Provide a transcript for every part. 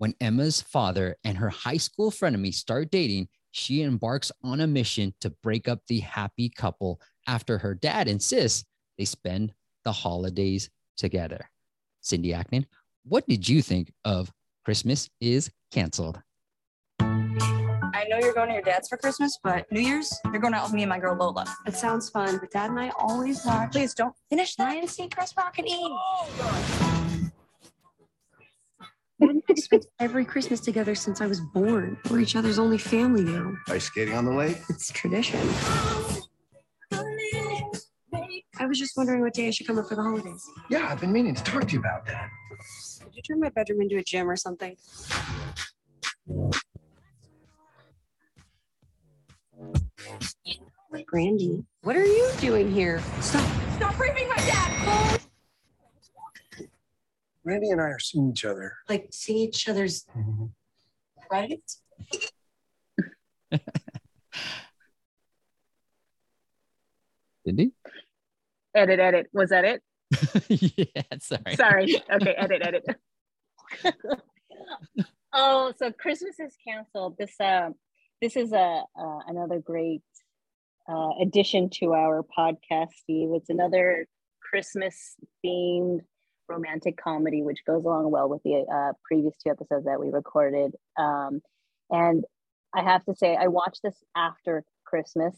When Emma's father and her high school frenemy start dating, she embarks on a mission to break up the happy couple after her dad insists they spend the holidays together. Cindy Ackman, what did you think of Christmas is Canceled? I know you're going to your dad's for Christmas, but New Year's, you're going out with me and my girl Lola. It sounds fun, but Dad and I always watch. Please don't finish that and see Chris Rock and Eve. Oh, dad and I spent every Christmas together since I was born. We're each other's only family now. Ice skating on the lake? It's tradition. I was just wondering what day I should come up for the holidays. Yeah, I've been meaning to talk to you about that. Did you turn my bedroom into a gym or something? Brandy, what are you doing here? Stop. Stop raping my dad. Randy and I are seeing each other. Like seeing each other's credits? Cindy? Edit, edit. Was that it? yeah, sorry. Sorry. Okay, edit, edit. oh, so Christmas is canceled. This uh, this is a uh, another great uh, addition to our podcast, Steve. It's another Christmas themed romantic comedy, which goes along well with the uh, previous two episodes that we recorded. Um, and I have to say, I watched this after Christmas.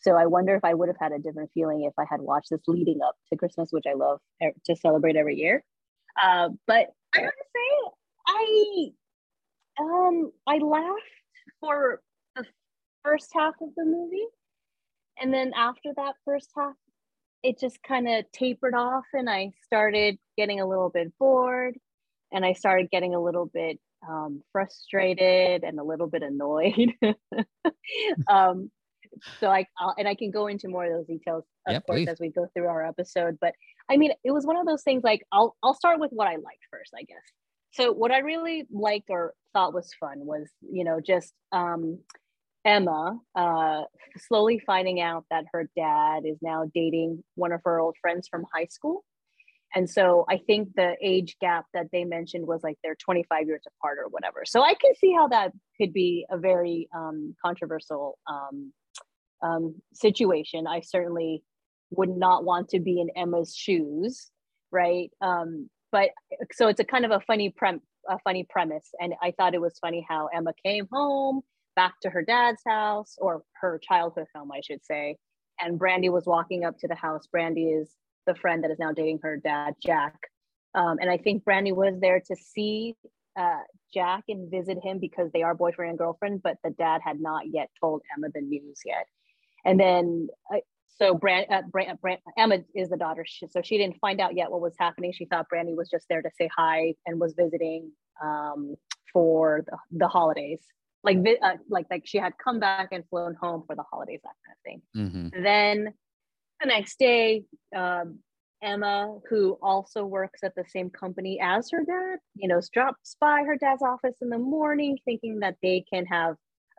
So I wonder if I would have had a different feeling if I had watched this leading up to Christmas, which I love e- to celebrate every year. Uh, but I have to say, I um I laughed for the first half of the movie, and then after that first half, it just kind of tapered off, and I started getting a little bit bored, and I started getting a little bit um, frustrated and a little bit annoyed. um, so I I'll, and I can go into more of those details, of Yeah, course, please. as we go through our episode. But I mean, it was one of those things. Like I'll I'll start with what I liked first, I guess. So what I really liked or thought was fun was you know just um, Emma uh, slowly finding out that her dad is now dating one of her old friends from high school. And so I think the age gap that they mentioned was like they're 25 years apart or whatever. So I can see how that could be a very um, controversial um, um, situation. I certainly would not want to be in Emma's shoes, right? Um, but so it's a kind of a funny prem a funny premise, and I thought it was funny how Emma came home back to her dad's house or her childhood home, I should say, and Brandy was walking up to the house. Brandy is the friend that is now dating her dad, Jack, um, and I think Brandy was there to see uh, Jack and visit him because they are boyfriend and girlfriend, but the dad had not yet told Emma the news yet. And then, uh, so Brand, uh, Brand, Brand, Emma is the daughter, she, so she didn't find out yet what was happening. She thought Brandy was just there to say hi and was visiting um, for the, the holidays, like vi- uh, like like she had come back and flown home for the holidays, that kind of thing. Mhm. Then the next day, um, Emma, who also works at the same company as her dad, you know, drops by her dad's office in the morning thinking that they can have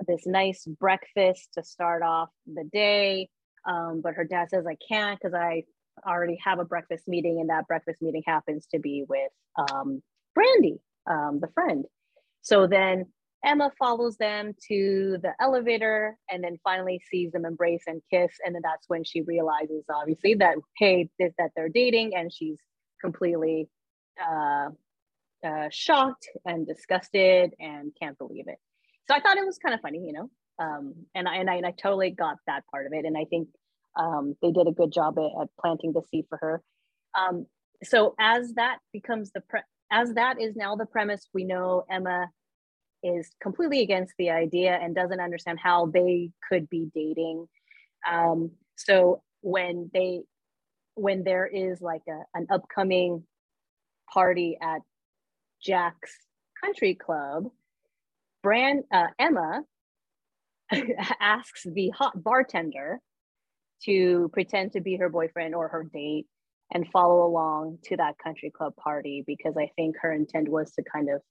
this nice breakfast to start off the day. Um, but her dad says, I can't because I already have a breakfast meeting, and that breakfast meeting happens to be with um, Brandy, um, the friend. So then Emma follows them to the elevator and then finally sees them embrace and kiss. And then that's when she realizes, obviously, that hey, this, that they're dating, and she's completely uh, uh, shocked and disgusted and can't believe it. So I thought it was kind of funny, you know, um, and I and I and I totally got that part of it, and I think um, they did a good job at, at planting the seed for her. Um, so as that becomes the pre- as that is now the premise, we know Emma is completely against the idea and doesn't understand how they could be dating. Um, so when they when there is like a, an upcoming party at Jack's country club, Brand uh, Emma asks the hot bartender to pretend to be her boyfriend or her date and follow along to that country club party because I think her intent was to kind of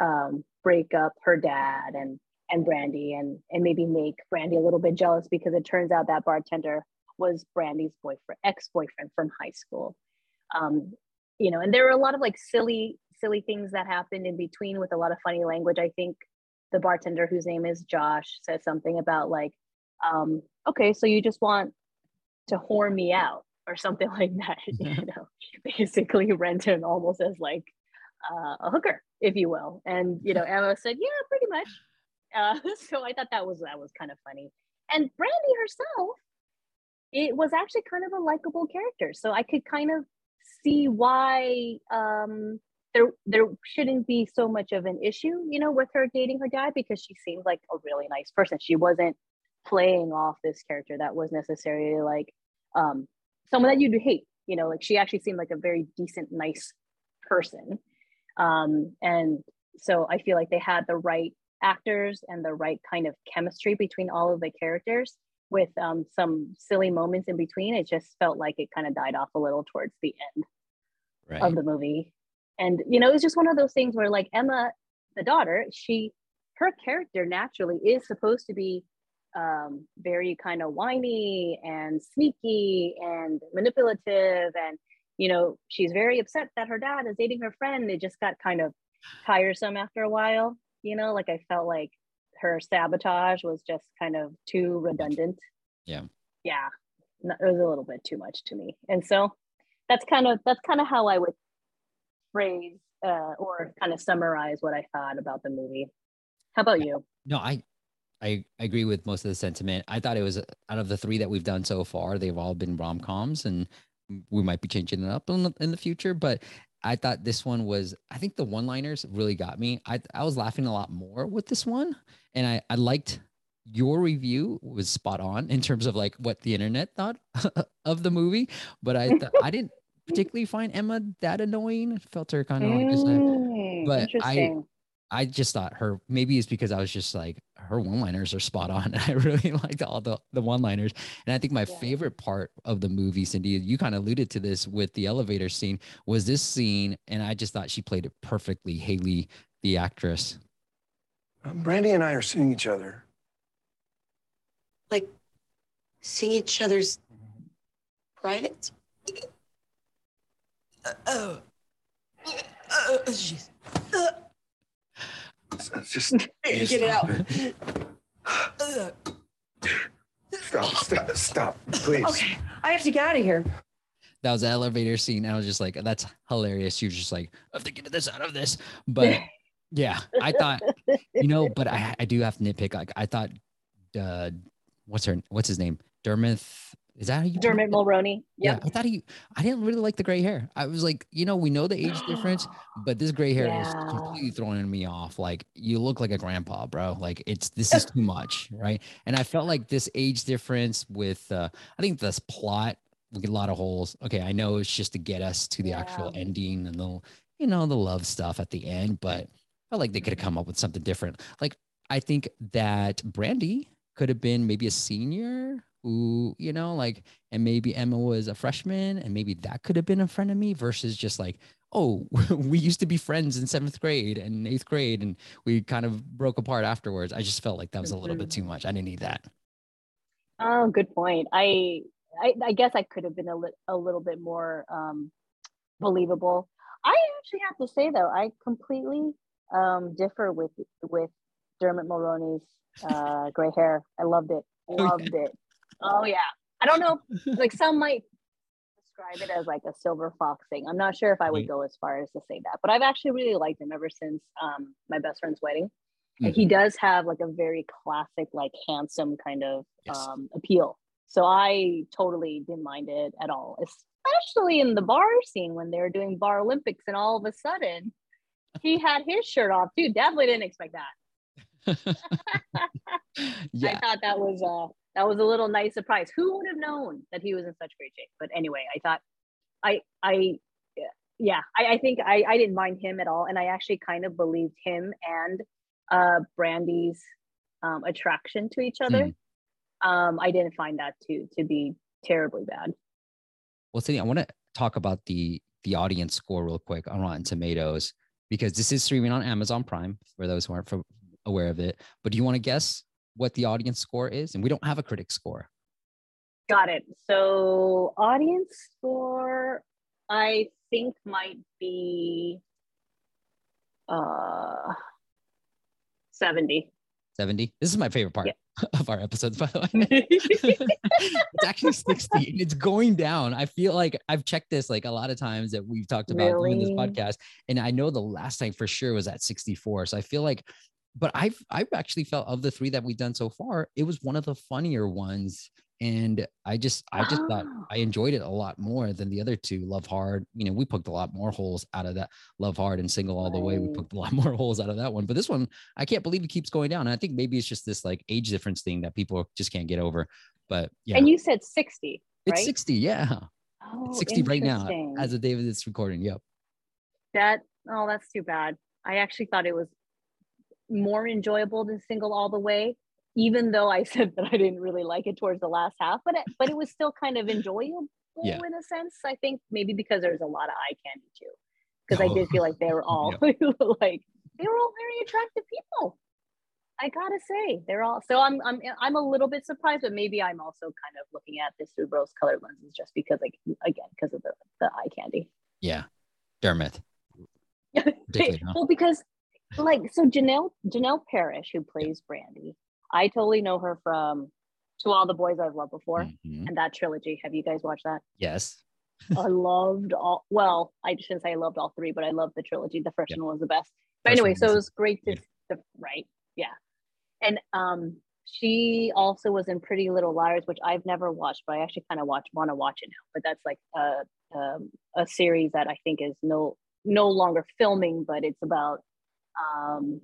um, break up her dad and and Brandy and and maybe make Brandy a little bit jealous because it turns out that bartender was Brandy's boyfriend ex boyfriend from high school. Um, you know, and there were a lot of like silly silly things that happened in between with a lot of funny language. I think the bartender whose name is Josh says something about like, um, okay, so you just want to whore me out or something like that. you know, basically rented almost as like uh, a hooker, if you will. And you know, Emma said, yeah, pretty much. Uh, so I thought that was that was kind of funny. And Brandy herself, it was actually kind of a likable character. So I could kind of see why um, there there shouldn't be so much of an issue, you know, with her dating her dad because she seemed like a really nice person. She wasn't playing off this character that was necessarily like um, someone that you'd hate. You know, like she actually seemed like a very decent, nice person. Um, and so I feel like they had the right actors and the right kind of chemistry between all of the characters with um, some silly moments in between. It just felt like it kind of died off a little towards the end right. of the movie. And, you know, it's just one of those things where, like, Emma, the daughter, she, her character naturally is supposed to be um, very kind of whiny and sneaky and manipulative. And, you know, she's very upset that her dad is dating her friend. It just got kind of tiresome after a while, you know, like I felt like her sabotage was just kind of too redundant. Yeah. Yeah. It was a little bit too much to me. And so that's kind of that's kind of how I would phrase uh, or kind of summarize what I thought about the movie. How about you? No, I I agree with most of the sentiment. I thought it was out of the three that we've done so far, they've all been rom coms, and we might be changing it up in the, in the future. But I thought this one was, I think the one liners really got me. I, I was laughing a lot more with this one. And I, I liked your review was spot on in terms of like what the internet thought of the movie. But I, th- I didn't particularly find Emma that annoying. Felt her kind of like, mm, but I, I just thought her maybe it's because I was just like her one-liners are spot on. I really liked all the the one-liners, and I think my yeah. favorite part of the movie, Cindy, you kind of alluded to this with the elevator scene, was this scene, and I just thought she played it perfectly. Hayley, the actress. Um, Brandy and I are seeing each other. Like, seeing each other's privates. Uh, oh. Uh, jeez. Uh. Just get it out. stop, stop, stop, please. Okay, I have to get out of here. That was the elevator scene. I was just like, that's hilarious. You're just like, I have to get this out of this. But yeah, I thought, you know, but I, I do have to nitpick. Like, I thought, uh, what's her, what's his name? Dermot is that how you Dermot Mulroney? Yep. Yeah, I thought he. I didn't really like the gray hair. I was like, you know, we know the age difference, but this gray hair yeah. is completely throwing me off. Like, you look like a grandpa, bro. Like, it's this is too much, right? And I felt like this age difference with, uh, I think this plot, we get a lot of holes. Okay, I know it's just to get us to the yeah. actual ending and the, you know, the love stuff at the end, but I felt like they could have come up with something different. Like, I think that Brandy could have been maybe a senior who, you know, like, and maybe Emma was a freshman and maybe that could have been a friend of me versus just like, oh, we used to be friends in seventh grade and eighth grade and we kind of broke apart afterwards. I just felt like that was a little bit too much. I didn't need that. Oh, good point. I, I, I guess I could have been a, li- a little bit more um, believable. I actually have to say though, I completely um, differ with with Dermot Mulroney's uh, gray hair. I loved it. Loved okay. it. Oh yeah. I don't know. like some might describe it as like a silver fox thing. I'm not sure if I would go as far as to say that, but I've actually really liked him ever since um, my best friend's wedding. Mm-hmm. He does have like a very classic, like handsome kind of yes. um, appeal. So I totally didn't mind it at all, especially in the bar scene when they were doing bar Olympics, and all of a sudden he had his shirt off too. Definitely didn't expect that. yeah. I thought that was uh that was a little nice surprise. Who would have known that he was in such great shape? But anyway, I thought, I, I, yeah, I, I think I, I didn't mind him at all, and I actually kind of believed him and uh, Brandy's um, attraction to each other. Mm. Um, I didn't find that to to be terribly bad. Well, Cindy, I want to talk about the the audience score real quick on Rotten Tomatoes because this is streaming on Amazon Prime for those who aren't aware of it. But do you want to guess what the audience score is, and we don't have a critic score. Got it. So audience score, I think might be Uh, 70. 70. This is my favorite part Yeah. of our episodes, by the way. it's actually 60 and it's going down. I feel like I've checked this like a lot of times that we've talked about doing this podcast. And I know the last time for sure was at 64. So I feel like, but I've I've actually felt of the three that we've done so far, it was one of the funnier ones. And I just I just thought Oh. I enjoyed it a lot more than the other two. Love Hard, you know, we poked a lot more holes out of that. Love Hard and Single All the Way, we poked a lot more holes out of that one. But this one, I can't believe it keeps going down. And I think maybe it's just this like age difference thing that people just can't get over. But yeah, And you said 60, right? it's 60. Yeah. Oh, It's 60 right now as of David is recording. Yep. That oh, that's too bad. I actually thought it was more enjoyable than single all the way, even though I said that I didn't really like it towards the last half, but it, but it was still kind of enjoyable Yeah. in a sense. I think maybe because there's a lot of eye candy too, because I oh. did feel like they were all like they were all very attractive people. I gotta say, they're all so. I'm I'm I'm a little bit surprised, but maybe I'm also kind of looking at this through rose-colored lenses, just because, like, again, because of the the eye candy. Yeah. Dermot. Huh? well, because like so Janel Janel Parrish, who plays Brandy, I totally know her from To All the Boys I've Loved Before Mhm. and that trilogy. Have you guys watched that? Yes. I loved all well, I shouldn't say I loved all three, but I loved the trilogy. The first Yeah. one was the best. But First anyway, so it was great to right. Yeah. And um she also was in Pretty Little Liars, which I've never watched, but I actually kind of watch want to watch it now. But that's like a um, a series that I think is no no longer filming, but it's about um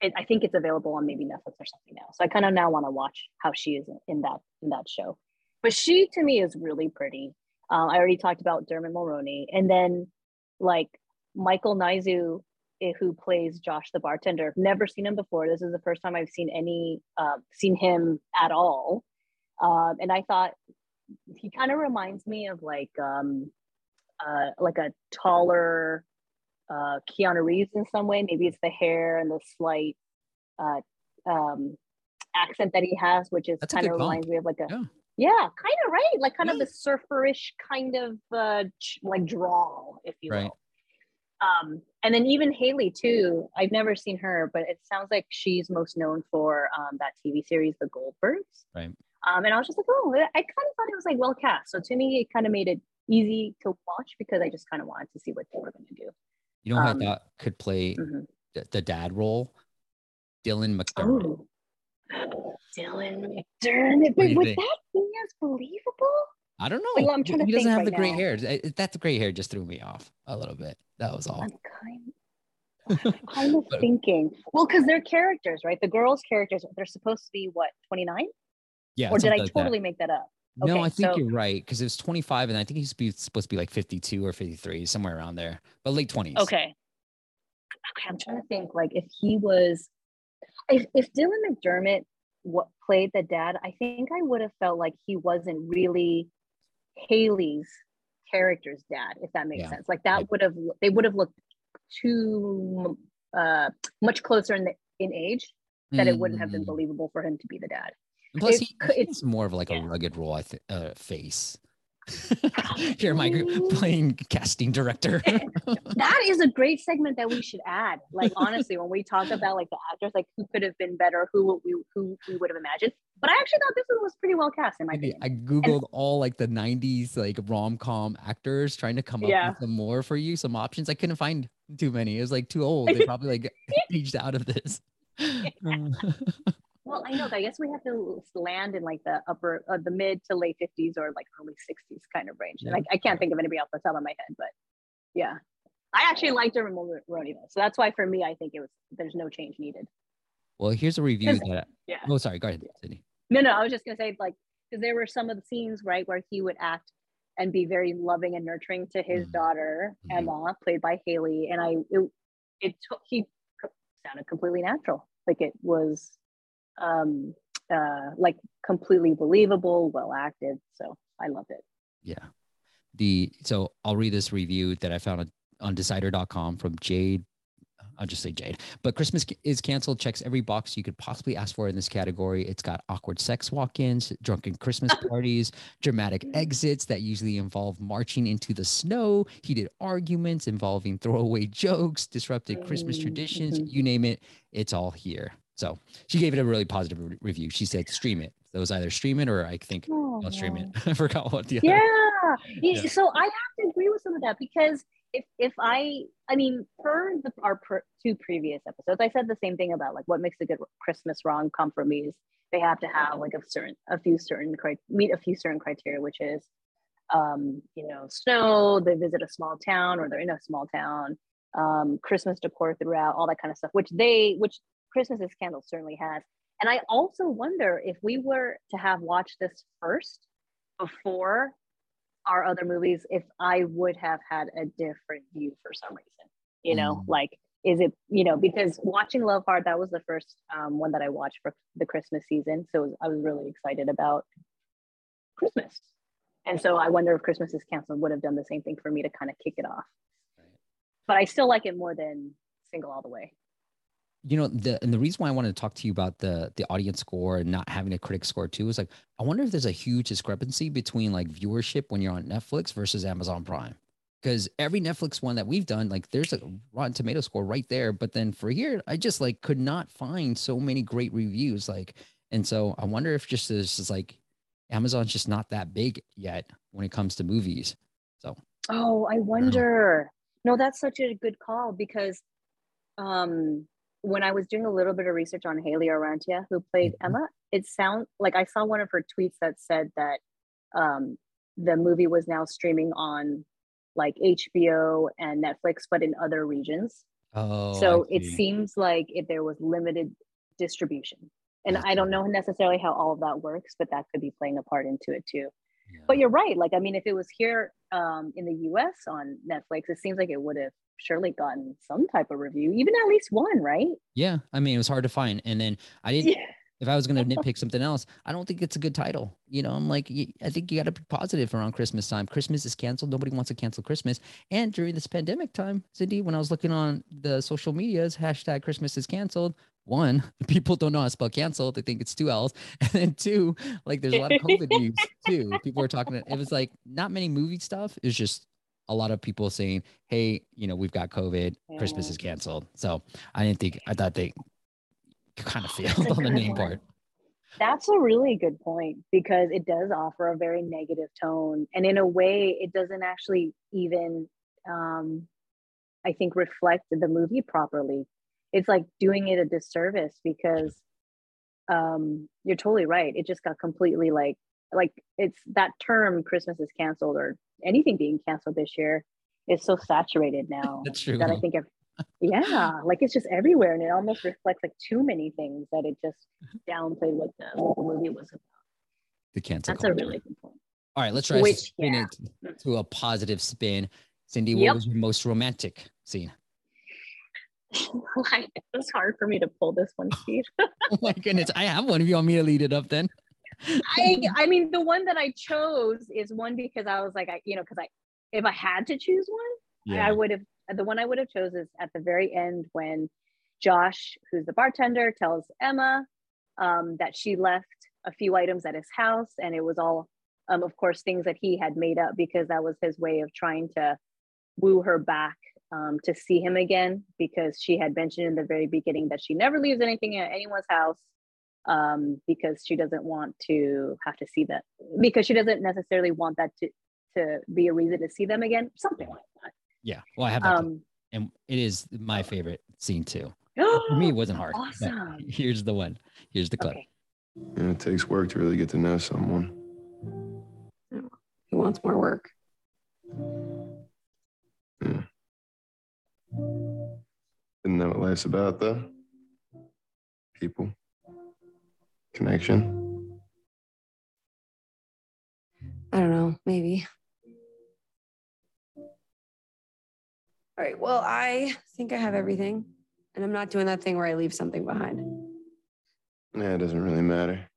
it, I think it's available on maybe Netflix or something now. So I kind of now want to watch how she is in, that in that show. But she to me is really pretty. Um, I already talked about Dermot Mulroney, and then like Michael Naizu, eh, who plays Josh the bartender. Never seen him before. This is the first time I've seen any uh, seen him at all. Um, and I thought he kind of reminds me of like um, uh, like a taller uh, Keanu Reeves in some way. Maybe it's the hair and the slight uh, um, accent that he has, which is kind of reminds me of like a Yeah. yeah, kind of right, like kind of Yeah. the surferish kind of uh, like drawl, if you Right. will. Um, and then even Hayley too. I've never seen her, but it sounds like she's most known for um, that TV series, The Goldbergs. Right. Um, and I was just like, oh, I kind of thought it was like well cast. So to me, it kind of made it easy to watch because I just kind of wanted to see what they were going to do. You know who Um, I thought could play Mhm. the, the dad role? Dylan McDermott. Oh, Dylan McDermott. What do But you would think? that be as believable? I don't know. Wait, I'm trying to he doesn't have right the gray now. hair. I- That the gray hair just threw me off a little bit. That was all. I'm kind, I'm kind of thinking. Well, because they're characters, right? The girls' characters, they're supposed to be what, 29? Yeah. or did I like that. totally make that up? No, Okay, I think so- you're right because it was 25, and I think he's supposed to be like 52 or 53, somewhere around there, but late 20s. Okay. Okay, I'm trying to think like if he was, if, if Dylan McDermott what played the dad, I think I would have felt like he wasn't really Hayley's character's dad, if that makes Yeah. sense. Like that would have they would have looked too uh much closer in the in age that it wouldn't have been Mm. believable for him to be the dad. And plus, it he, it's- more of like a rugged role, I think, uh, face. Here, Mike, playing casting director. that is a great segment that we should add. Like honestly, when we talk about like the actors, like who could have been better, who we who we would have imagined. But I actually thought this one was pretty well cast in my opinion. I googled all like the '90s like rom com actors, trying to come up Yeah. with some more for you, some options. I couldn't find too many. It was like too old. They probably like aged out of this. Well, I know. but I guess we have to land in like the upper, uh, the mid to late fifties or like early sixties kind of range. And Yeah. I, I can't think of anybody off the top of my head, but yeah, I actually liked Dermot Mulroney though, so that's why for me, I think it was there's no change needed. well, here's a review that. Yeah. Oh, sorry. Go ahead, Cindy. No, no, I was just gonna say like because there were some of the scenes right where he would act and be very loving and nurturing to his Mhm. daughter Mhm. Emma, played by Hayley, and I it, it took he sounded completely natural, like it was um uh like completely believable, well acted. So I loved it. Yeah. The so I'll read this review that I found on, on decider.com from Jade I'll just say Jade. But Christmas is canceled. Checks every box you could possibly ask for in this category. It's got awkward sex walk-ins, drunken Christmas parties, dramatic exits that usually involve marching into the snow, heated arguments involving throwaway jokes, disrupted Christmas traditions. Mhm. You name it, it's all here. So she gave it a really positive re- review. She said, "Stream it." So it was either stream it or I think oh, I'll stream it. I forgot what the other. Yeah. Y- Yeah. So I have to agree with some of that because if if I I mean per the our per, two previous episodes, I said the same thing about like what makes a good Christmas rom com for me is they have to have like a certain a few certain meet a few certain criteria, which is um, you know, snow, they visit a small town or they're in a small town, um, Christmas decor throughout, all that kind of stuff, which they which Christmas is Canceled certainly has. And I also wonder if we were to have watched this first before our other movies, if I would have had a different view for some reason. You know, Mm. like is it you know because watching Love Hard that was the first um, one that I watched for the Christmas season, so was- I was really excited about Christmas. And so I wonder if Christmas is canceled would have done the same thing for me to kind of kick it off. But I still like it more than Single All the Way. You know the and the reason why I wanted to talk to you about the the audience score and not having a critic score too is like I wonder if there's a huge discrepancy between like viewership when you're on Netflix versus Amazon Prime. Because every Netflix one that we've done, like there's a Rotten Tomato score right there. But then for here, I just like could not find so many great reviews. Like, and so I wonder if just this is like Amazon's just not that big yet when it comes to movies. So Oh, I wonder. No, that's such a good call because um when I was doing a little bit of research on Hayley Orrantia, who played Mhm. Emma, it sounds like I saw one of her tweets that said that um the movie was now streaming on like HBO and Netflix, but in other regions. oh, so it seems like if there was limited distribution. And I don't know necessarily how all of that works, but that could be playing a part into it too. Yeah. But you're right. Like, I mean, if it was here um, in the US on Netflix, it seems like it would have surely gotten some type of review, even at least one, right? yeah, I mean it was hard to find. And then I didn't Yeah. if I was going to nitpick something else, I don't think it's a good title. You know, I'm like, I think you got to be positive around Christmas time. Christmas is canceled. Nobody wants to cancel Christmas. And during this pandemic time, Cindy, when I was looking on the social medias, hashtag Christmas is canceled. One, people don't know how to spell cancel. They think it's two L's. And then two, like there's a lot of COVID news too. People are talking, it was like not many movie stuff. It was just a lot of people saying, hey, you know, we've got COVID. Christmas is canceled. So I didn't think, I thought they kind of failed on the name part. That's a really good point because it does offer a very negative tone. And in a way, it doesn't actually even, um, I think, reflect the movie properly. It's like doing it a disservice because um, you're totally right. It just got completely like, like it's that term Christmas is canceled or anything being canceled this year is so saturated now That's true. that I think, ev- yeah, like it's just everywhere and it almost reflects like too many things that it just downplayed what the, what the movie was about. the cancel That's a really good point. All right, let's try to Which- spin yeah. it to a positive spin. Cindy, what Yep. was your most romantic scene? like, it's hard for me to pull this one, Steve. Oh my goodness, I have one. If you want me to lead it up, then I, I mean, the one that I chose is one because I was like, I, you know, because I, if I had to choose one, yeah. I would have the one I would have chose is at the very end when Josh, who's the bartender, tells Emma um, that she left a few items at his house, and it was all, um, of course, things that he had made up because that was his way of trying to woo her back um, to see him again because she had mentioned in the very beginning that she never leaves anything at anyone's house um, because she doesn't want to have to see that because she doesn't necessarily want that to to be a reason to see them again, something like that. yeah. Well, I have that, Um, and it is my favorite scene too. For me, it wasn't hard. Awesome. Here's the one. Here's the clip. Okay. And it takes work to really get to know someone. He wants more work. Isn't that what life's about, though? People, connection. I don't know, maybe. All right. Well, I think I have everything. And I'm not doing that thing where I leave something behind. Yeah, it doesn't really matter.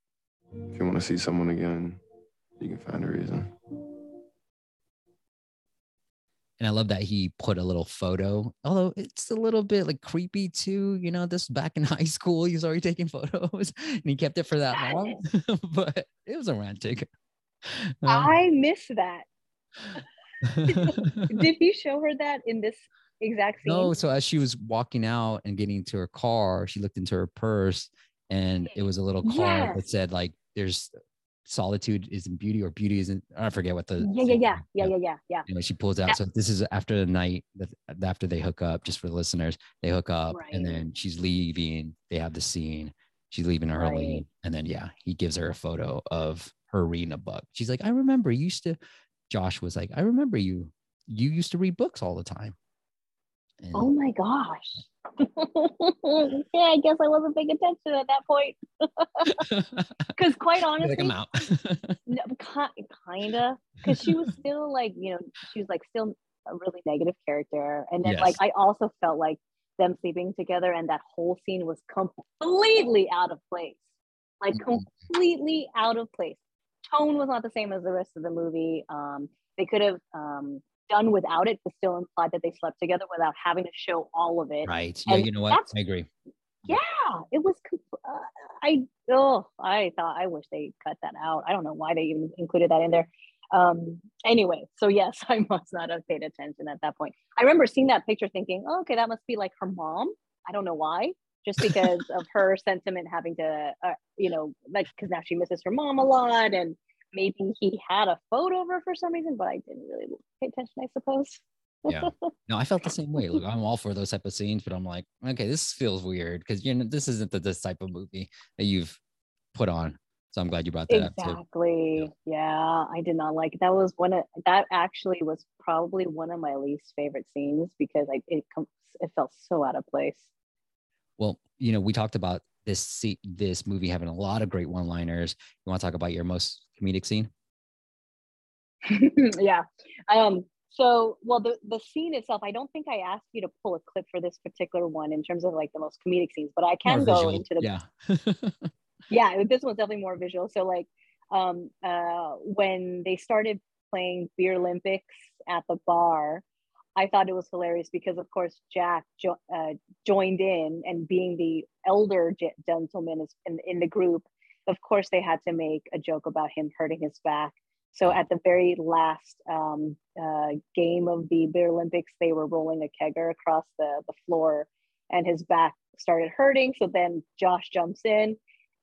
If you want to see someone again, you can find a reason. And I love that he put a little photo, although it's a little bit like creepy too. You know, this back in high school, he was already taking photos and he kept it for that long, but it was romantic. Uh, I miss that. Did he show her that in this exact scene? no, so as she was walking out and getting to her car, she looked into her purse and it was a little card that said, like, there's solitude isn't beauty or beauty isn't, I forget what the. Yeah, yeah, yeah, yeah, yeah, yeah, yeah. you know, she pulls out. So this is after the night after they hook up, just for the listeners, they hook up and then she's leaving. They have the scene. She's leaving early. Right. And then yeah, he gives her a photo of her reading a book. She's like, I remember you used to Josh was like, I remember you. You used to read books all the time. And Oh my gosh. yeah, I guess I wasn't paying attention at that point. Because quite honestly, like I'm out. no, kinda. Because she was still like, you know, she was like still a really negative character. And then like I also felt like them sleeping together and that whole scene was completely out of place. Like completely out of place. Tone was not the same as the rest of the movie. Um, they could have um, done without it, but still implied that they slept together without having to show all of it. right. Yeah, And you know what? I agree. Yeah, it was. Uh, I oh, I thought I wish they cut that out. I don't know why they even included that in there. Um. Anyway, so yes, I must not have paid attention at that point. I remember seeing that picture, thinking, oh, okay, that must be like her mom. I don't know why, just because of her sentiment having to, uh, you know, like because now she misses her mom a lot, and maybe he had a photo of her for some reason, but I didn't really pay attention. I suppose. Yeah. No, I felt the same way. Look, I'm all for those type of scenes, but I'm like, okay, this feels weird because you know this isn't the this type of movie that you've put on. So I'm glad you brought that up. Exactly. Yeah, I did not like it. That was one of that actually was probably one of my least favorite scenes because I it it felt so out of place. Well, you know, we talked about this this movie having a lot of great one-liners. You want to talk about your most comedic scene? yeah. Um so well the the scene itself I don't think I asked you to pull a clip for this particular one in terms of like the most comedic scenes, but I can More go visual, into the yeah. yeah this one's definitely more visual so like um uh when they started playing beer olympics at the bar i thought it was hilarious because of course jack jo- uh, joined in and being the elder ge- gentleman is in, in the group of course they had to make a joke about him hurting his back so at the very last um, uh, game of the beer olympics they were rolling a kegger across the, the floor and his back started hurting so then josh jumps in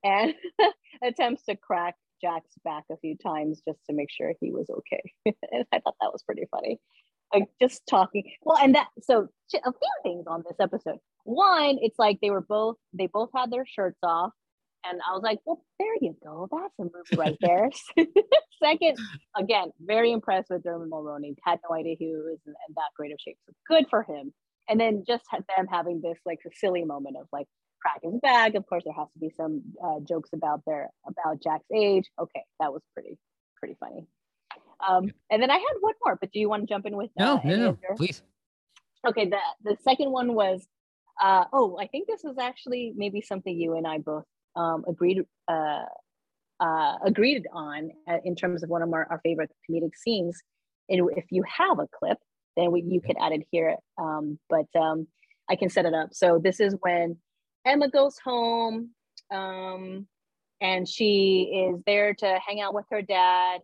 and attempts to crack Jack's back a few times just to make sure he was okay. and I thought that was pretty funny. Like just talking. Well, and that so a few things on this episode. One, it's like they were both they both had their shirts off, and I was like, well, there you go. That's a movie right there. Second, again, very impressed with Dermot Mulroney. Had no idea he was in, in that great of shape. So good for him. And then just had them having this like silly moment of like crack his back. Of course, there has to be some uh, jokes about their about Jack's age. Okay, that was pretty pretty funny. Um, and then I had one more, but do you want to jump in with? no, uh, no, no, please. Okay, the the second one was, uh, oh, I think this was actually maybe something you and I both um, agreed uh, uh, agreed on uh, in terms of one of our, our favorite comedic scenes. And if you have a clip, then we, you could add it here. Um, but um, I can set it up. So this is when Emma goes home, um, and she is there to hang out with her dad.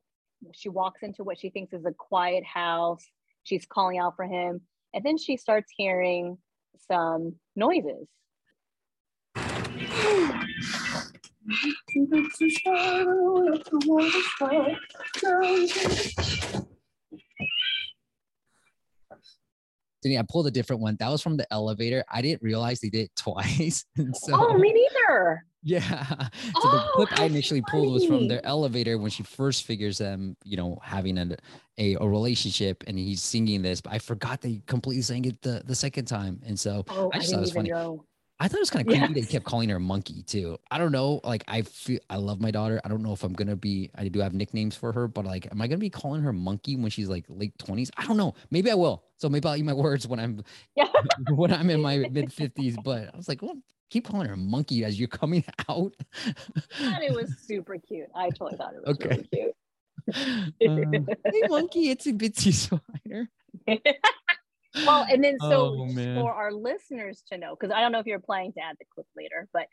She walks into what she thinks is a quiet house. She's calling out for him, and then she starts hearing some noises. Denny, I pulled a different one. That was from the elevator. I didn't realize they did it twice. So oh, me neither. Yeah. So Oh, the clip I initially pulled was from their elevator when she first figures them, you know, having a, a a relationship and he's singing this, but I forgot they completely sang it the, the second time. And so Oh, I I, just thought it was funny. know. I thought it was kind of creepy. They kept calling her monkey too. I don't know. Like I feel I love my daughter. I don't know if I'm gonna be I do have nicknames for her, but like am I gonna be calling her monkey when she's like late 20s? I don't know. Maybe I will. So maybe I'll eat my words when I'm Yeah. when I'm in my mid 50s. But I was like, well, keep calling her monkey as you're coming out. I it was super cute. I totally thought it was Okay. really cute. Um, hey monkey, it's a bitsy spider. Well, and then so Oh, for our listeners to know, because I don't know if you're planning to add the clip later, but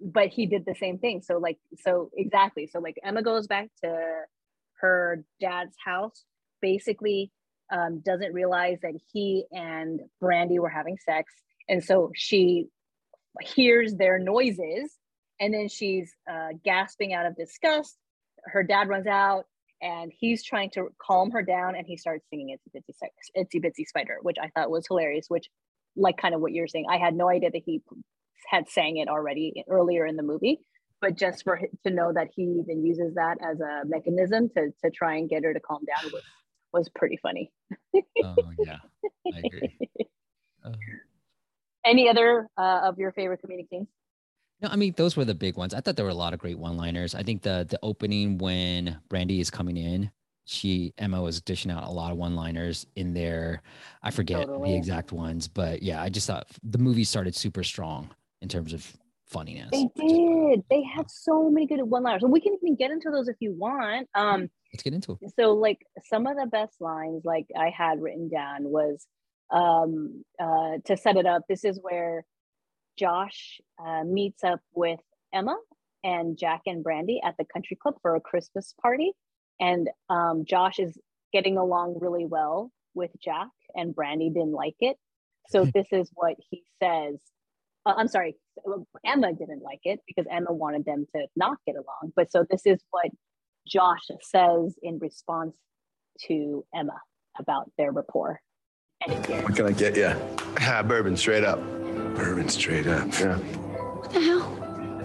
but he did the same thing. So like so exactly. So like Emma goes back to her dad's house, basically um, doesn't realize that he and Brandy were having sex, and so she hears their noises, and then she's uh, gasping out of disgust. Her dad runs out, and he's trying to calm her down, and he starts singing "Itsy Bitsy Itsy Bitsy Spider," which I thought was hilarious. Which, like, kind of what you're saying, I had no idea that he had sang it already earlier in the movie, but just for to know that he even uses that as a mechanism to to try and get her to calm down was was pretty funny. Oh yeah, I agree. Uh, Any other uh, of your favorite comedic scenes? No, I mean those were the big ones. I thought there were a lot of great one-liners. I think the the opening when Brandy is coming in, she Emma was dishing out a lot of one-liners in there. I forget Totally. the exact ones, but yeah, I just thought the movie started super strong in terms of funniness. They which is great. did. They had so many good one-liners. And we can even get into those if you want. Um, Let's get into it. so like some of the best lines like I had written down was um uh to set it up. This is where Josh uh, meets up with Emma and Jack and Brandy at the country club for a Christmas party. And um, Josh is getting along really well with Jack, and Brandy didn't like it. So this is what he says. Uh, I'm sorry, Emma didn't like it because Emma wanted them to not get along. But so this is what Josh says in response to Emma about their rapport. And it's here. What can I get you? Ah, bourbon straight up. Bourbon straight up. Yeah. What the hell?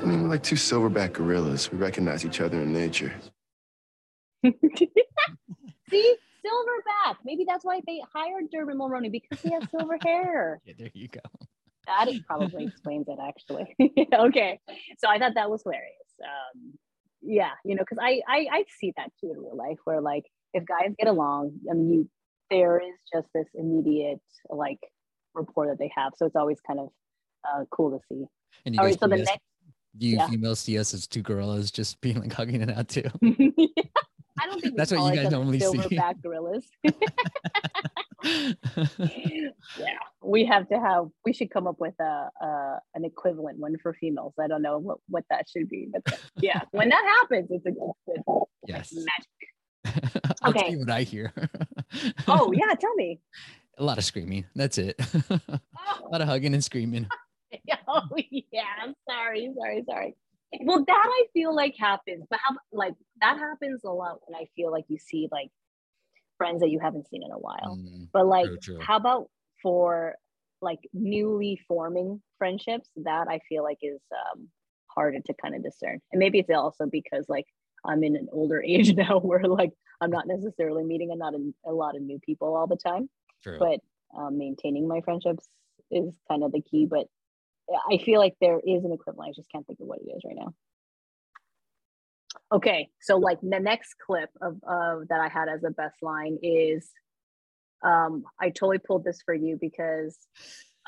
I mean, we're like two silverback gorillas. We recognize each other in nature. See, silverback. Maybe that's why they hired Dermot Mulroney because he has silver hair. Yeah, there you go. That is- probably explains it actually. okay, so I thought that was hilarious. Um, yeah, you know, because I, I I see that too in real life, where like if guys get along, I mean, you there is just this immediate like rapport that they have. So it's always kind of uh, cool to see. And you All right, so the us- next. you yeah. females see us as two gorillas just being like hugging it out too. I don't think That's what you guys normally see. silverback gorillas. yeah, we have to have. We should come up with a, a an equivalent one for females. I don't know what, what that should be, but yeah, when that happens, it's a good, Yes. magic. Okay. what I hear. Oh yeah, tell me. a lot of screaming. That's it. a lot of hugging and screaming. oh yeah, I'm sorry, sorry, sorry. Well, that I feel like happens, but how like that happens a lot when I feel like you see like friends that you haven't seen in a while. Mm, But like, how about for like newly forming friendships? That I feel like is um, harder to kind of discern. And maybe it's also because like I'm in an older age now where like I'm not necessarily meeting a lot of a lot of new people all the time, true. but um, maintaining my friendships is kind of the key. But I feel like there is an equivalent. I just can't think of what it is right now. Okay, so like the next clip of, of that I had as a best line is um, I totally pulled this for you because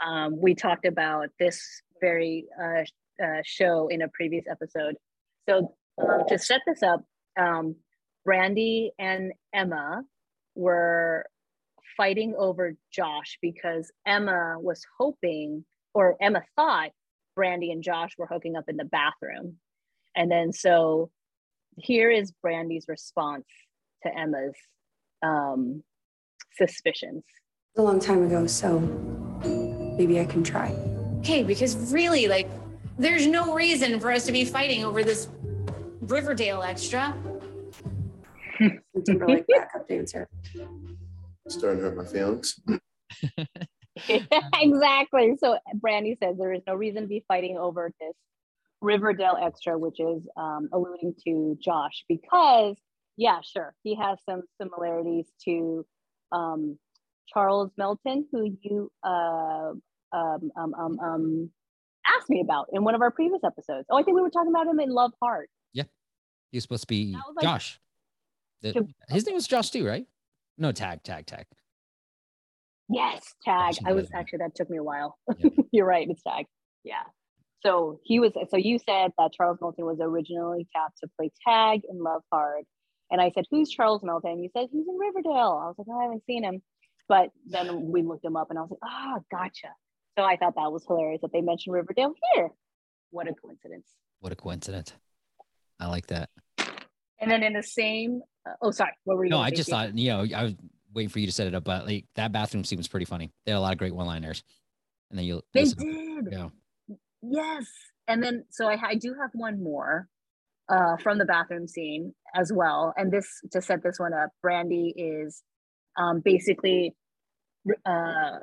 um, we talked about this very uh, uh, show in a previous episode. So um, to set this up, um, Brandy and Emma were fighting over Josh because Emma was hoping, or Emma thought Brandy and Josh were hooking up in the bathroom. And then so here is Brandy's response to Emma's um, suspicions. a long time ago, so maybe I can try. Okay, because really, like, there's no reason for us to be fighting over this Riverdale extra. Timberlake backup dancer. Starting to hurt my feelings. exactly. So Brandy says there is no reason to be fighting over this Riverdale extra, which is um, alluding to Josh, because yeah, sure, he has some similarities to um, Charles Melton, who you uh, um, um, um, um, asked me about in one of our previous episodes. Oh, I think we were talking about him in Love Hard. He was supposed to be like- Josh. The- his name was Josh too, right? No, tag, tag, tag. Yes, tag. I was actually that took me a while. Yeah. You're right, it's tag. Yeah. So he was so you said that Charles Melton was originally tapped to play tag in Love Hard. And I said, Who's Charles Melton? You said he's in Riverdale. I was like, oh, I haven't seen him. but then we looked him up and I was like, oh, gotcha. So I thought that was hilarious that they mentioned Riverdale here. What a coincidence. What a coincidence. I like that. And then in the same, uh, oh, sorry, what were you? No, I just Steve? thought, you know, I was waiting for you to set it up, but like that bathroom scene was pretty funny. They had a lot of great one liners. And then you'll they did. yeah. Yes. And then, so I, I do have one more uh, from the bathroom scene as well. And this, to set this one up, Brandy is um, basically uh,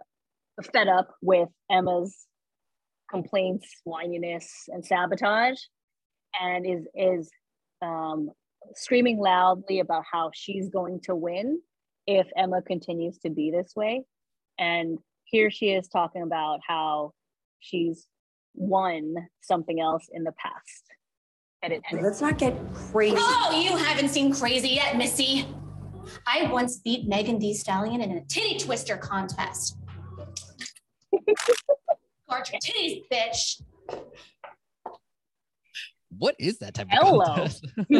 fed up with Emma's complaints, whininess, and sabotage, and is, is um, screaming loudly about how she's going to win if Emma continues to be this way. And here she is talking about how she's won something else in the past. And it, and Let's not get crazy. Oh, you haven't seen crazy yet, Missy. I once beat Megan Thee Stallion in a titty twister contest. Guard your titties, bitch. What is that type of Hello. contest?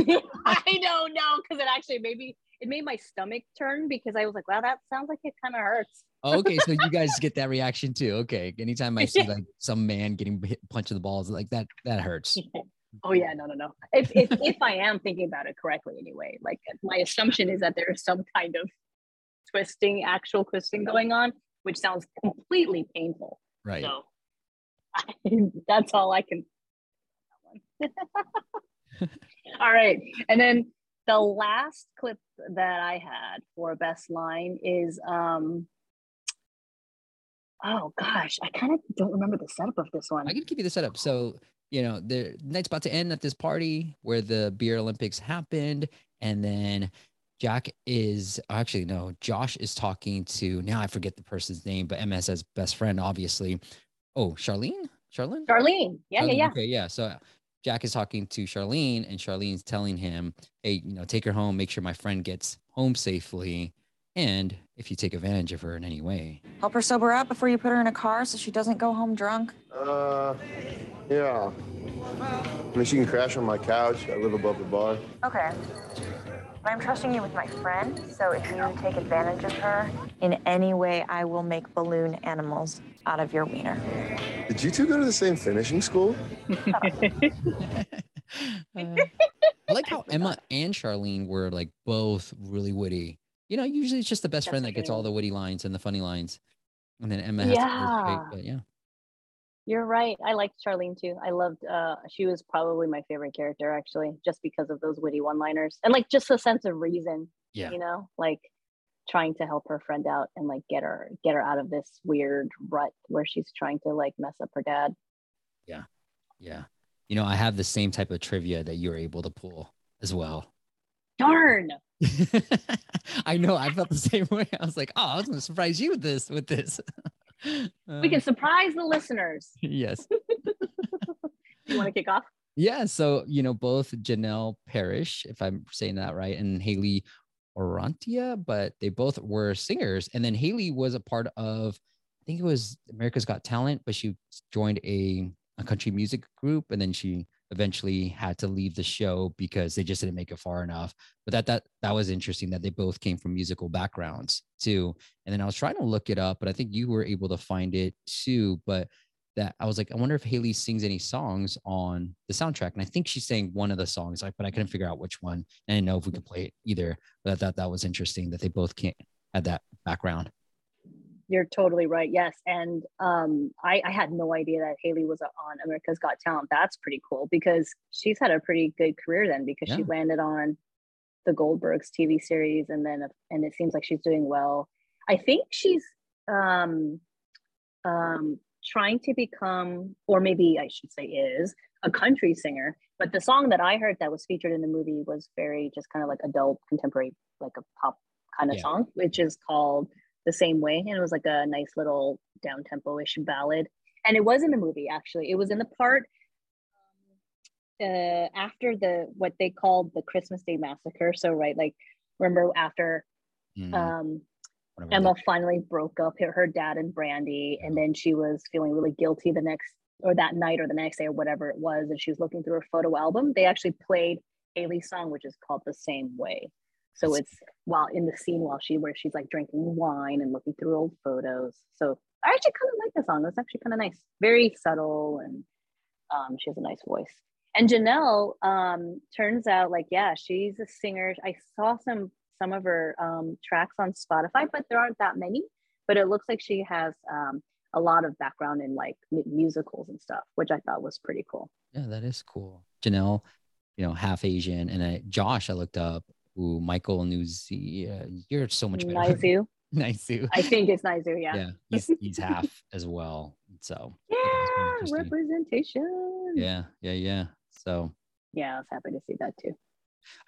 I don't know because it actually maybe it made my stomach turn because I was like, wow, that sounds like it kind of hurts. Oh, okay, so you guys get that reaction too. Okay. Anytime I see like some man getting hit, punched in the balls, like that, that hurts. Oh yeah, no, no, no. If if if I am thinking about it correctly, anyway, like my assumption is that there is some kind of twisting, actual twisting going on, which sounds completely painful. Right. So that's all I can. all right. And then the last clip that I had for best line is um oh gosh, I kind of don't remember the setup of this one. I can give you the setup. So, you know, the night's about to end at this party where the beer Olympics happened. And then Jack is actually, no, Josh is talking to now I forget the person's name, but Emma's best friend, obviously. Oh, Charlene? Charlene? Charlene. Yeah, yeah, yeah. Okay, yeah. So Jack is talking to Charlene, and Charlene's telling him, "Hey, you know, take her home. Make sure my friend gets home safely, and if you take advantage of her in any way, Help her sober up before you put her in a car so she doesn't go home drunk. Uh, yeah. I mean, she can crash on my couch. I live above the bar. Okay. I'm trusting you with my friend, so if you take advantage of her in any way, I will make balloon animals out of your wiener. Did you two go to the same finishing school? Uh, I like how Emma and Charlene were like both really witty. You know, usually it's just the best friend that gets all the witty lines and the funny lines, and then Emma has to go Yeah. straight. But yeah, You're right. I liked Charlene too. I loved uh she was probably my favorite character actually, just because of those witty one-liners and like just a sense of reason, yeah, you know, like trying to help her friend out and like get her get her out of this weird rut where she's trying to like mess up her dad. yeah. Yeah. You know, I have the same type of trivia that you were able to pull as well. Darn. I know. I felt the same way. I was like, oh, I was going to surprise you with this. With this, We Uh, can surprise the listeners. yes. You want to kick off? Yeah. So, you know, both Janel Parrish, if I'm saying that right, and Hayley Orrantia, but they both were singers. And then Hayley was a part of, I think it was America's Got Talent, but she joined a, a country music group and then she eventually had to leave the show because they just didn't make it far enough. But that that that was interesting that they both came from musical backgrounds too. And then I was trying to look it up, but I think you were able to find it too. But that I was like, I wonder if Hayley sings any songs on the soundtrack. And I think she sang one of the songs, like, but I couldn't figure out which one. And I didn't know if we could play it either. But I thought that was interesting that they both can't had that background. You're totally right. Yes. And um, I, I had no idea that Hayley was on America's Got Talent. That's pretty cool because she's had a pretty good career then because she landed on the Goldbergs TV series and then and it seems like she's doing well. I think she's um, um, trying to become, or maybe I should say is, a country singer. But the song that I heard that was featured in the movie was very just kind of like adult contemporary, like a pop kind of Yeah. song, which is called the same way and it was like a nice little down tempo-ish ballad and it was in the movie actually it was in the part um, uh, after the what they called the christmas day massacre so right like remember after Mm, um, emma finally broke up her, her dad and brandy and then she was feeling really guilty the next or that night or the next day or whatever it was and she was looking through her photo album they actually played Hayley's song which is called the same way So it's while in the scene while she where she's like drinking wine and looking through old photos. So I actually kind of like the song. It's actually kind of nice, very subtle, and um, she has a nice voice. And Janel um, turns out like yeah, she's a singer. I saw some some of her um, tracks on Spotify, but there aren't that many. But it looks like she has um, a lot of background in like musicals and stuff, which I thought was pretty cool. Yeah, that is cool. Janel, you know, half Asian, and I, Josh, I looked up who Michael Nuzzi. Uh, you're so much better. Naizu. Naizu. I think it's Naizu. Yeah. Yeah, he's he's half as well. So yeah, representation. Yeah, yeah, yeah. So yeah, I was happy to see that too.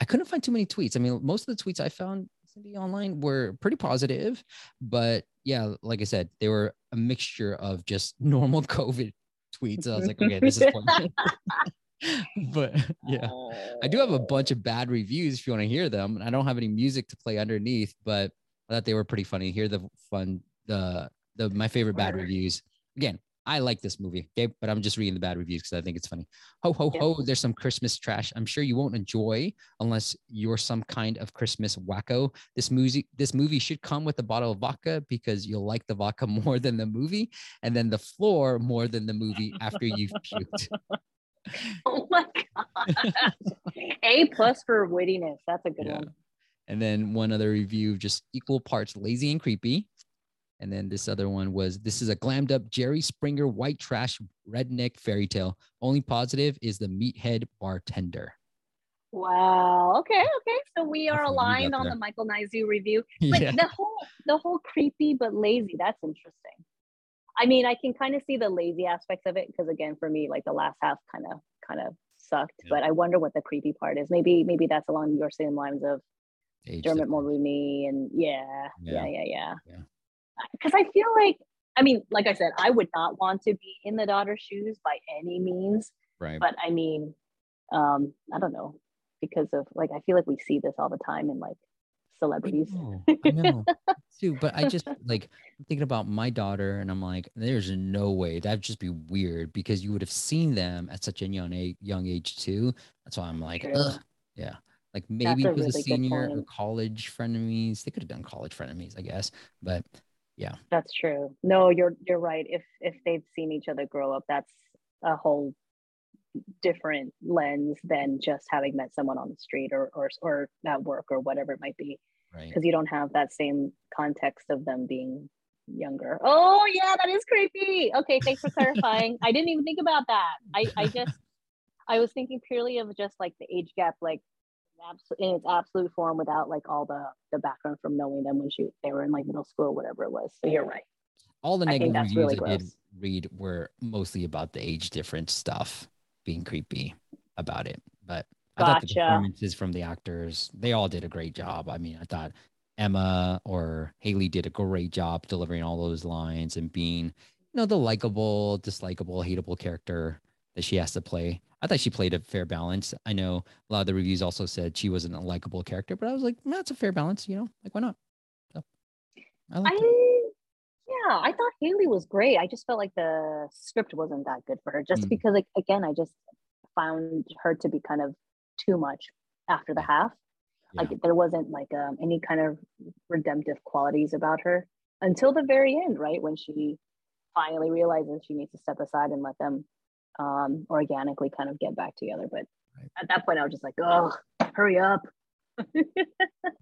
I couldn't find too many tweets. I mean, most of the tweets I found Cindy online were pretty positive, but yeah, like I said, they were a mixture of just normal COVID tweets. I was like, okay, this is funny. but yeah, I do have a bunch of bad reviews if you want to hear them. I don't have any music to play underneath, but I thought they were pretty funny. Hear the fun, the the my favorite bad reviews. Again, I like this movie, okay, but I'm just reading the bad reviews because I think it's funny. Ho ho ho! There's some Christmas trash. I'm sure you won't enjoy unless you're some kind of Christmas wacko. This movie, this movie should come with a bottle of vodka because you'll like the vodka more than the movie, and then the floor more than the movie after you've puked. oh my god! a plus for wittiness. That's a good yeah. one. And then one other review, just equal parts lazy and creepy. And then this other one was this is a glammed up Jerry Springer white trash redneck fairy tale. Only positive is the meathead bartender. Wow. Okay. Okay. So we are aligned on the Michael Naizu review. But yeah. the whole the whole creepy but lazy, that's interesting. I mean, I can kind of see the lazy aspects of it because again, for me, like the last half kind of kind of sucked. Yeah. But I wonder what the creepy part is. Maybe maybe that's along your same lines of Age Dermot Mulroney and yeah, yeah, yeah, yeah. yeah because I feel like I mean, like I said, I would not want to be in the daughter's shoes by any means. Right. But I mean, um, I don't know because of like I feel like we see this all the time in like celebrities. I know, I know too, but I just like thinking about my daughter, and I'm like, there's no way that'd just be weird because you would have seen them at such a young age, young age too. That's why I'm like, ugh, yeah. Like maybe it was really a senior or college frenemies. They could have done college frenemies, I guess. But yeah. That's true. No you're you're right. If if they've seen each other grow up that's a whole different lens than just having met someone on the street or or, or at work or whatever it might be. Because right. you don't have that same context of them being younger. Oh yeah that is creepy. Okay thanks for clarifying. I didn't even think about that. I i just i was thinking purely of just like the age gap like in its absolute form without like all the the background from knowing them when she they were in like middle school or whatever it was. So you're right. All the negative reviews really I did read were mostly about the age difference stuff being creepy about it. But I thought the performances from the actors, they all did a great job. I mean, I thought Emma or Hayley did a great job delivering all those lines and being, you know, the likable, dislikable, hateable character that she has to play. I thought she played a fair balance. I know a lot of the reviews also said she wasn't a likable character, but I was like, no, that's a fair balance, you know, like why not? So I, I yeah, I thought Hayley was great. I just felt like the script wasn't that good for her, just mm. because like again, I just found her to be kind of too much after the half. Yeah. Like there wasn't like um, any kind of redemptive qualities about her until the very end, right? When she finally realizes she needs to step aside and let them um, organically kind of get back together. But right. at that point, I was just like, oh, hurry up.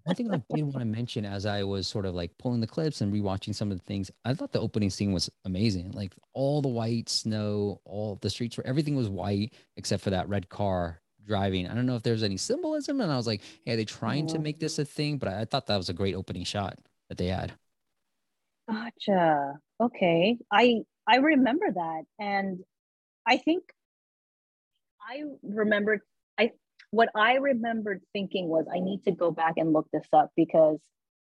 I think I did want to mention as I was sort of like pulling the clips and rewatching some of the things, I thought the opening scene was amazing. Like all the white snow, all the streets were everything was white except for that red car driving. I don't know if there's any symbolism. And I was like, hey, are they trying to make this a thing? But I, I thought that was a great opening shot that they had. Gotcha. Okay. I I remember that. And I think I remembered I what I remembered thinking was I need to go back and look this up because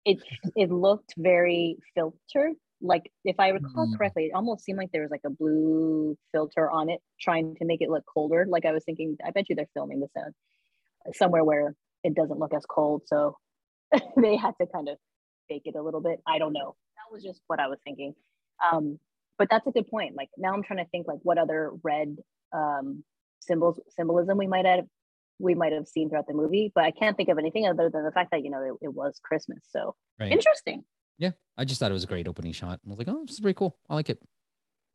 it it looked very filtered. Like if I recall mm. correctly, it almost seemed like there was like a blue filter on it, trying to make it look colder. Like I was thinking, I bet you they're filming this in somewhere where it doesn't look as cold, so they had to kind of fake it a little bit. I don't know. That was just what I was thinking. Um, but that's a good point. Like now I'm trying to think like what other red um, symbols symbolism we might have we might have seen throughout the movie, but I can't think of anything other than the fact that you know it, it was Christmas. So Right. interesting. Yeah. I just thought it was a great opening shot. I was like, oh, this is pretty cool. I like it.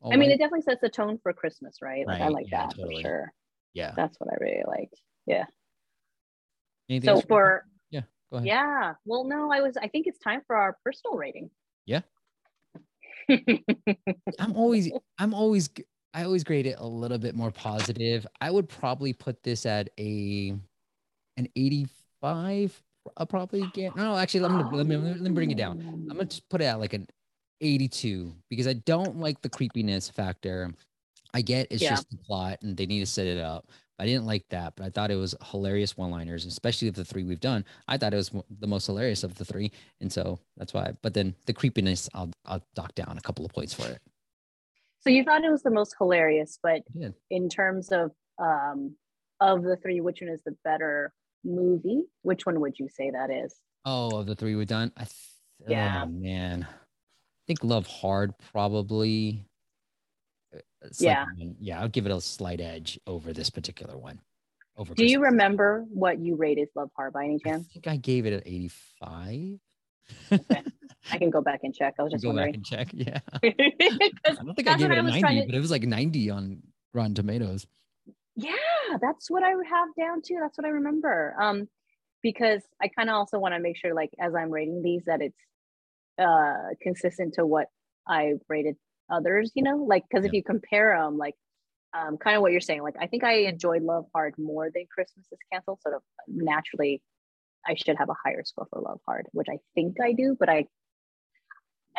All I mean, right. it definitely sets the tone for Christmas, right? Like I like yeah, that totally. for sure. yeah. That's what I really liked. Yeah. Anything so else you wanna for Yeah, go ahead. yeah, well, no, I was. I think it's time for our personal rating. Yeah. I'm always, I'm always, I always grade it a little bit more positive. I would probably put this at a, an 85. I'll probably get, no, actually, let me, let me, let me bring it down. I'm gonna just put it at like an 82 because I don't like the creepiness factor. I get it's Yeah. just the plot and they need to set it up. I didn't like that, but I thought it was hilarious one-liners, especially of the three we've done. I thought it was the most hilarious of the three, and so that's why. But then the creepiness, I'll I'll dock down a couple of points for it. So you thought it was the most hilarious, but did. in terms of um of the three, which one is the better movie? Which one would you say that is? Oh, of the three we've done, I th- Yeah. oh man, I think Love Hard probably. Like, Yeah. yeah, I'll give it a slight edge over this particular one. Over. Do you remember what you rated Love Hard by any chance? I think I gave it an 85. I can go back and check. I was just Go back wondering. and check. Yeah. I don't think I gave it a was 90, to- but it was like 90 on Rotten Tomatoes. yeah, that's what I have down too. That's what I remember. Um, because I kind of also want to make sure, like, as I'm rating these, that it's uh consistent to what I rated others. You know, like because if Yeah. you compare them, like, um, kind of what you're saying, like, I think I enjoy Love Hard more than Christmas is Canceled. Sort of naturally, I should have a higher score for Love Hard, which I think I do, but I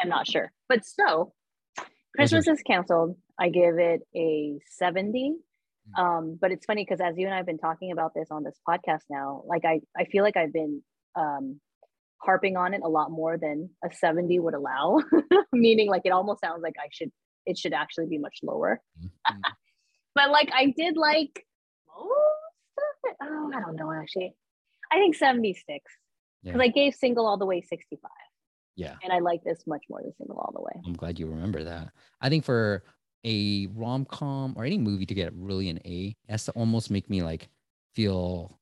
am not sure. But so, Christmas is Canceled. I give it a 70 um but it's funny because as you and i've been talking about this on this podcast now like i i feel like i've been um harping on it a lot more than a 70 would allow meaning like it almost sounds like i should it should actually be much lower Mhm. but like i did like most of it oh i don't know actually i think 76 because Yeah. i gave single all the way 65 Yeah. and i like this much more than single all the way I'm glad you remember that. I think for a rom com or any movie to get really an A, has to almost make me like feel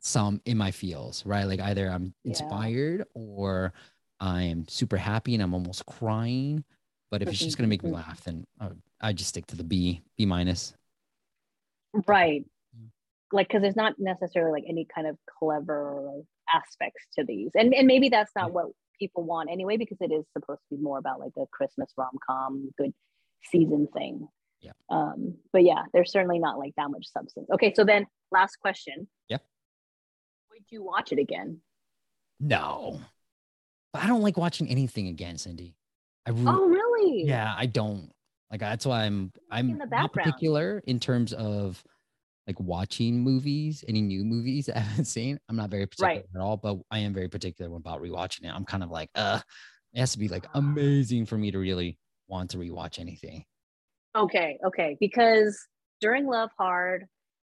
some in my feels, right? Like either I'm Yeah. inspired or I'm super happy and I'm almost crying. But if it's just gonna make me Mhm. laugh, then I, I just stick to the B, B minus. right Mm. like because there's not necessarily like any kind of clever aspects to these and and maybe that's not Yeah. what people want anyway because it is supposed to be more about like a christmas rom-com good season thing Yeah. um but yeah there's certainly not like that much substance okay so then last question Yeah. Would you watch it again No. But I don't like watching anything again, Cindy. I re- oh really yeah i don't like that's why i'm i'm in the not particular in terms of like watching movies any new movies that i haven't seen i'm not very particular Right. at all but i am very particular about rewatching it i'm kind of like uh it has to be like amazing for me to really want to rewatch anything Okay, okay. Because during Love Hard,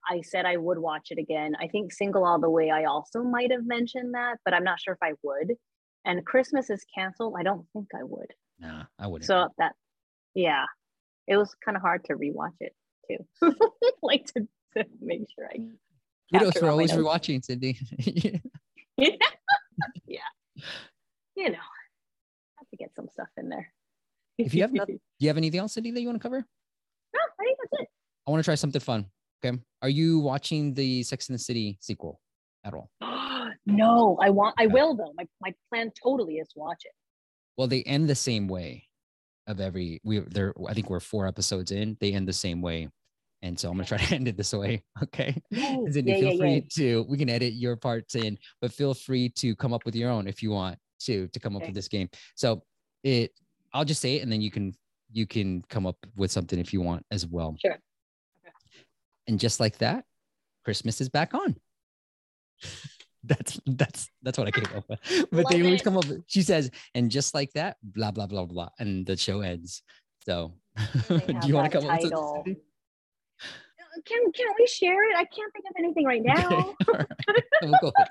I said I would watch it again. I think Single All the Way, I also might have mentioned that, but I'm not sure if I would. And Christmas is canceled. I don't think I would. nah i wouldn't So that, yeah, it was kind of hard to rewatch it too. like to, to make sure I. kudos for always rewatching cindy yeah, yeah. you know, have to get some stuff in there. If you have do you have anything else cindy that you want to cover no, I think that's it. i want to try something fun okay are you watching the sex and the city sequel at all no, I want. I will though. My my plan totally is to watch it. Well, they end the same way of every we there I think we're four episodes in. They end the same way. And so I'm gonna try to end it this way. Okay. Yay. Cindy, Yeah, feel yeah, free yeah. to we can edit your parts in, but feel free to come up with your own if you want to to come up Okay. with this game. So it I'll just say it and then you can you can come up with something if you want as well. Sure. And just like that, Christmas is back on. That's that's that's what I came up with. But they always it. come up. She says, and just like that, blah blah blah blah, and the show ends. So, do you want to that come up with title. Uh, can can we share it? I can't think of anything right now. Okay, all right. We'll go with.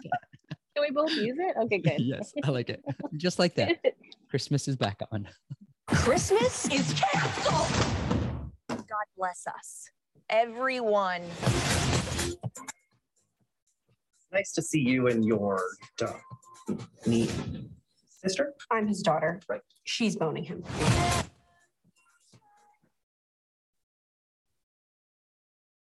Can we both use it? Okay, good. Yes, I like it. Just like that, Christmas is back on. Christmas is canceled. God bless us. Everyone. Nice to see you and your uh, neat sister. I'm his daughter. Right. She's boning him.